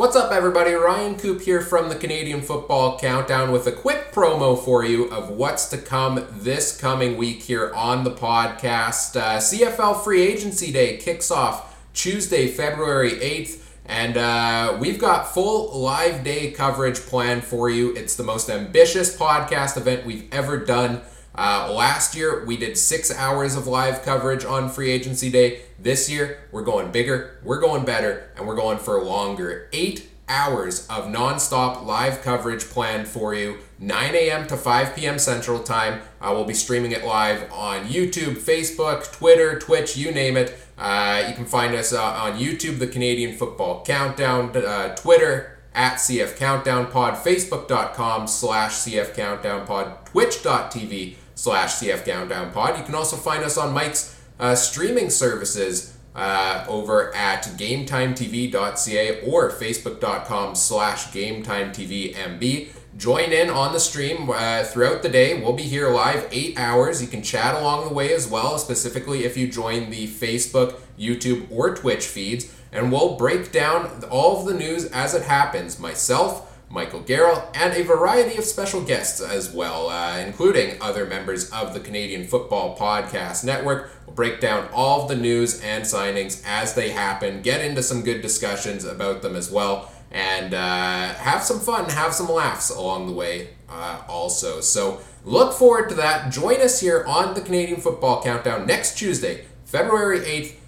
What's up, everybody? Ryan Coop here from the Canadian Football Countdown with a quick promo for you of what's to come this coming week here on the podcast. Uh, CFL Free Agency Day kicks off Tuesday, February 8th. And uh, we've got full live day coverage planned for you. It's the most ambitious podcast event we've ever done. Uh, last year, we did six hours of live coverage on free agency day. This year, we're going bigger, we're going better, and we're going for longer. Eight hours of nonstop live coverage planned for you, 9 a.m. to 5 p.m. Central Time. Uh, we'll be streaming it live on YouTube, Facebook, Twitter, Twitch, you name it. Uh, you can find us uh, on YouTube, the Canadian Football Countdown, uh, Twitter, at CF Countdown Pod, Facebook.com slash CF Countdown Pod, Twitch.tv slash CF Countdown Pod. You can also find us on Mike's uh, streaming services uh, over at GameTimeTV.ca or Facebook.com slash GameTimeTVMB. Join in on the stream uh, throughout the day. We'll be here live eight hours. You can chat along the way as well, specifically if you join the Facebook, YouTube, or Twitch feeds. And we'll break down all of the news as it happens. Myself, Michael Garrell, and a variety of special guests as well, uh, including other members of the Canadian Football Podcast Network. We'll break down all of the news and signings as they happen, get into some good discussions about them as well, and uh, have some fun, have some laughs along the way uh, also. So look forward to that. Join us here on the Canadian Football Countdown next Tuesday, February 8th.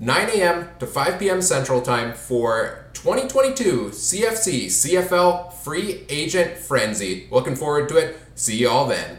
9 a.m. to 5 p.m. Central Time for 2022 CFC CFL Free Agent Frenzy. Looking forward to it. See you all then.